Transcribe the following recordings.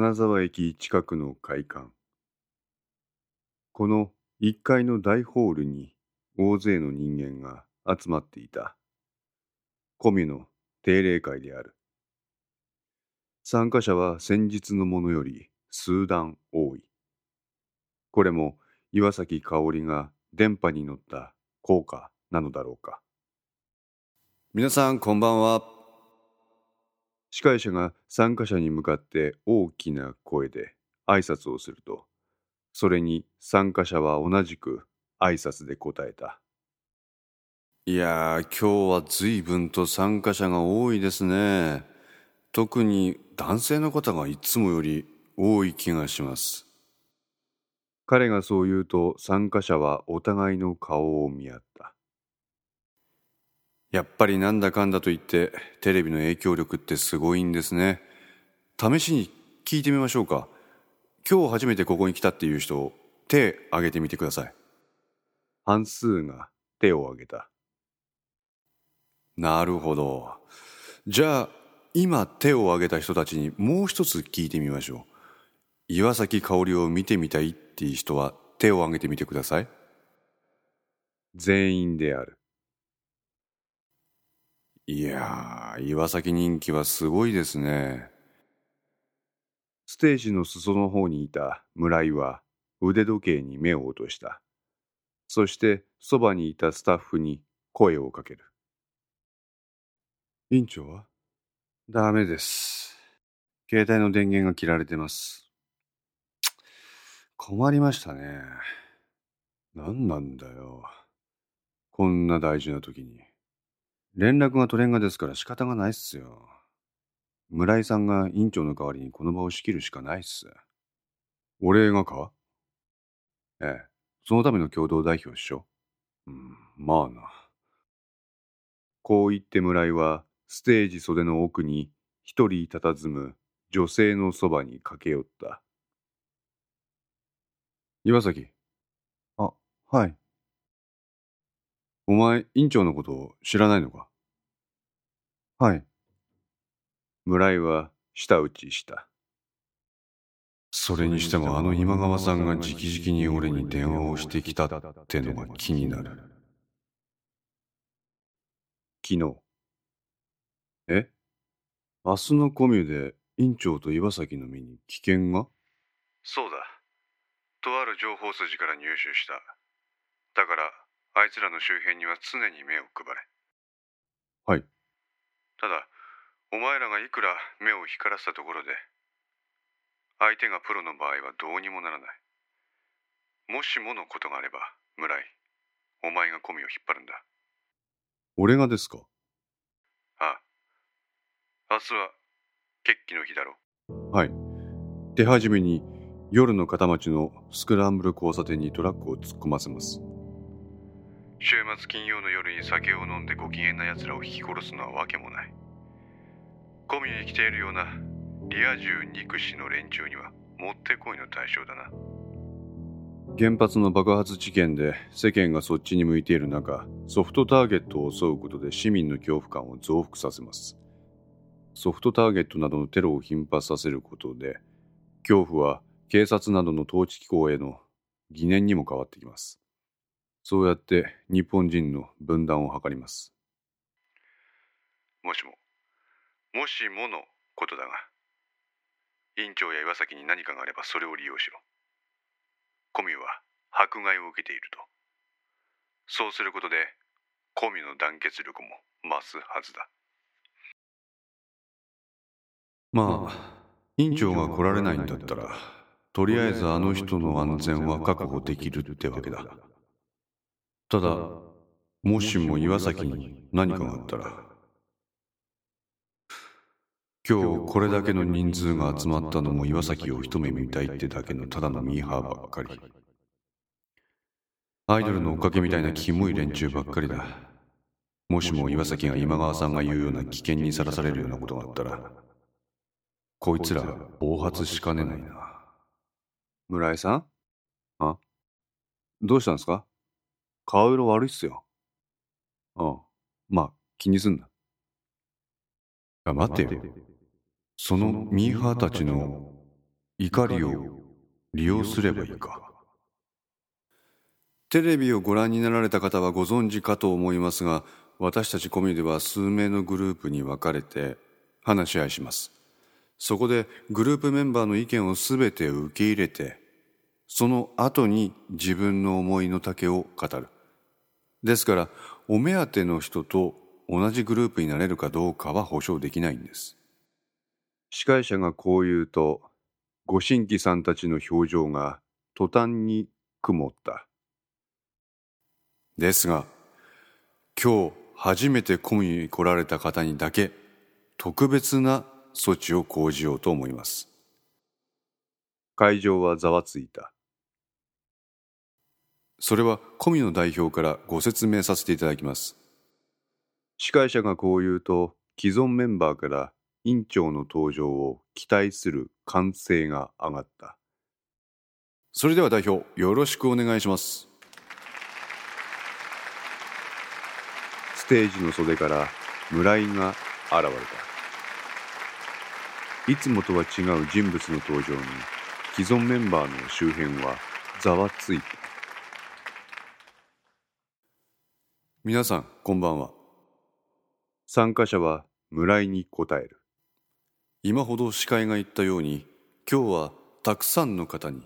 金沢駅近くの会館。この1階の大ホールに大勢の人間が集まっていた。コミュの定例会である。参加者は先日のものより数段多い。これも岩崎香織が電波に乗った効果なのだろうか。皆さんこんばんは。司会者が参加者に向かって大きな声で挨拶をすると、それに参加者は同じく挨拶で答えた。いやー、今日は随分と参加者が多いですね。特に男性の方がいつもより多い気がします。彼がそう言うと参加者はお互いの顔を見合った。やっぱりなんだかんだと言ってテレビの影響力ってすごいんですね。試しに聞いてみましょうか。今日初めてここに来たっていう人、手挙げてみてください。半数が手を挙げた。なるほど。じゃあ、今手を挙げた人たちにもう一つ聞いてみましょう。岩崎香織を見てみたいっていう人は手を挙げてみてください。全員である。いやー、岩崎人気はすごいですね。ステージの裾の方にいた村井は腕時計に目を落とした。そしてそばにいたスタッフに声をかける。院長は？ダメです。携帯の電源が切られてます。困りましたね。何なんだよ。こんな大事な時に。連絡が取れんがですから仕方がないっすよ。村井さんが院長の代わりにこの場を仕切るしかないっす。俺がか？ええ、そのための共同代表っしょ。うん、まあな。こう言って村井はステージ袖の奥に一人佇む女性のそばに駆け寄った。岩崎。あ、はい。お前、院長のこと知らないのか？はい。村井は舌打ちした。それにしてもあの今川さんが直々に俺に電話をしてきたってのが気になる。昨日。え？明日のコミュで院長と岩崎の身に危険が？そうだ。とある情報筋から入手した。だから、あいつらの周辺には常に目を配れ。はい。ただ、お前らがいくら目を光らせたところで、相手がプロの場合はどうにもならない。もしものことがあれば、村井、お前がコミを引っ張るんだ。俺がですか？ああ。明日は、決起の日だろう。はい。手始めに、夜の片町のスクランブル交差点にトラックを突っ込ませます。週末金曜の夜に酒を飲んでご機嫌な奴らを引き殺すのはわけもない。コミュに来ているようなリア充憎しの連中にはもってこいの対象だな。原発の爆発事件で世間がそっちに向いている中ソフトターゲットを襲うことで市民の恐怖感を増幅させます。ソフトターゲットなどのテロを頻発させることで恐怖は警察などの統治機構への疑念にも変わってきます。そうやって日本人の分断を図ります。もしも、もしものことだが、院長や岩崎に何かがあればそれを利用しろ。コミュは迫害を受けていると。そうすることで、コミュの団結力も増すはずだ。まあ、院長が来られないんだったら、とりあえずあの人の安全は確保できるってわけだ。ただ、もしも岩崎に何かがあったら、今日これだけの人数が集まったのも岩崎を一目見たいってだけのただのミーハーばっかり。アイドルの追っかけみたいなキモい連中ばっかりだ。もしも岩崎が今川さんが言うような危険にさらされるようなことがあったら、こいつら暴発しかねないな。村井さん？あ？どうしたんですか？顔色悪いっすよ。ああ、まあ、気にすんな。あ、待ってよ。そのミーハーたちの怒りを利用すればいいかテレビをご覧になられた方はご存知かと思いますが私たちコミュでは数名のグループに分かれて話し合いしますそこでグループメンバーの意見をすべて受け入れてその後に自分の思いの丈を語るですからお目当ての人と同じグループになれるかどうかは保証できないんです。司会者がこう言うとご新規さんたちの表情が途端に曇った。ですが今日初めてコミに来られた方にだけ特別な措置を講じようと思います。会場はざわついた。それはコミの代表からご説明させていただきます。司会者がこう言うと既存メンバーから委員長の登場を期待する歓声が上がった。それでは代表よろしくお願いします。ステージの袖から村井が現れた。いつもとは違う人物の登場に既存メンバーの周辺はざわついた皆さんこんばんは参加者は村井に答える今ほど司会が言ったように今日はたくさんの方に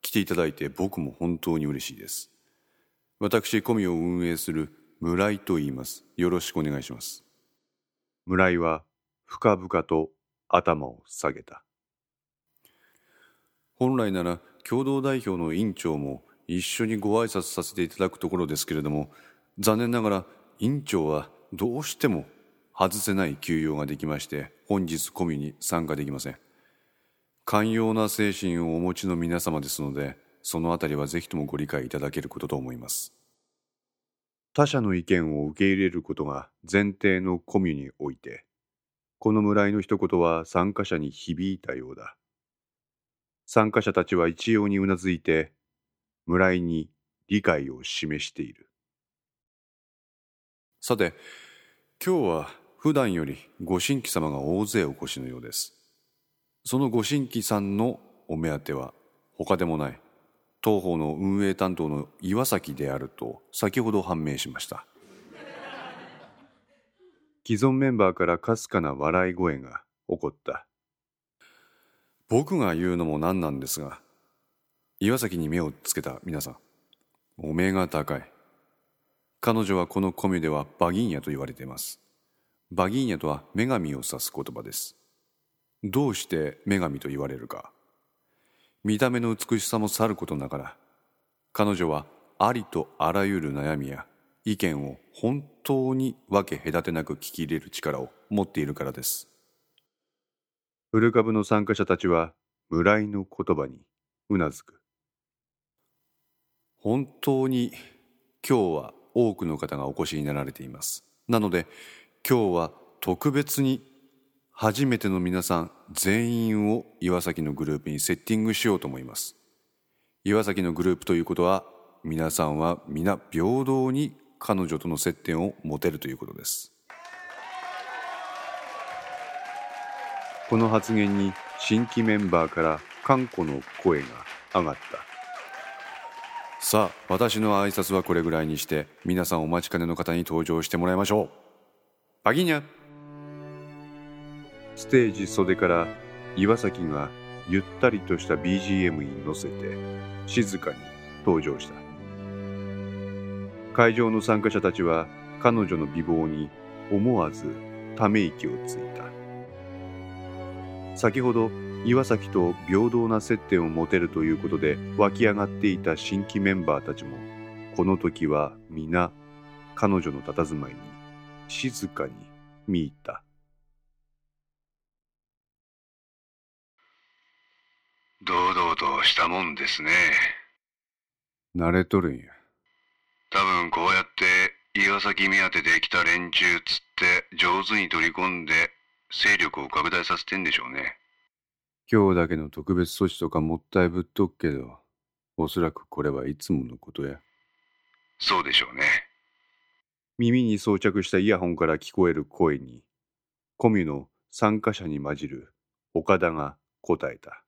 来ていただいて僕も本当に嬉しいです私コミを運営する村井と言います。よろしくお願いします。村井は深々と頭を下げた。本来なら共同代表の委員長も一緒にご挨拶させていただくところですけれども、残念ながら委員長はどうしても外せない休養ができまして、本日コミュに参加できません。寛容な精神をお持ちの皆様ですので、そのあたりはぜひともご理解いただけることと思います。他者の意見を受け入れることが前提のコミュにおいて、この村井の一言は参加者に響いたようだ。参加者たちは一様にうなずいて、村井に理解を示している。さて、今日は普段よりご新規様が大勢お越しのようです。そのご新規さんのお目当ては他でもない。当方の運営担当の岩崎であると先ほど判明しました既存メンバーからかすかな笑い声が起こった僕が言うのも何なんですが岩崎に目をつけた皆さんお目が高い彼女はこのコミュではバギーニャと言われています。バギーニャとは女神を指す言葉です。どうして女神と言われるか。見た目の美しさもさることながら彼女はありとあらゆる悩みや意見を本当に分け隔てなく聞き入れる力を持っているからです。古株の参加者たちは村井の言葉にうなずく。本当に今日は多くの方がお越しになられていますなので今日は特別に初めての皆さん全員を岩崎のグループにセッティングしようと思います。岩崎のグループということは皆さんは皆平等に彼女との接点を持てるということです。この発言に新規メンバーから看護の声が上がった。さあ、私の挨拶はこれぐらいにして、皆さんお待ちかねの方に登場してもらいましょう。バギーニャ。ステージ袖から岩崎がゆったりとした BGM に乗せて静かに登場した。会場の参加者たちは彼女の美貌に思わずため息をついた。先ほど岩崎と平等な接点を持てるということで湧き上がっていた新規メンバーたちもこの時は皆彼女の佇まいに静かに見入った堂々としたもんですね。慣れとるんや。多分こうやって岩崎目当てで来た連中つって上手に取り込んで勢力を拡大させてんでしょうね。今日だけの特別措置とかもったいぶっとくけど、おそらくこれはいつものことや。そうでしょうね。耳に装着したイヤホンから聞こえる声に、コミュの参加者に混じる岡田が答えた。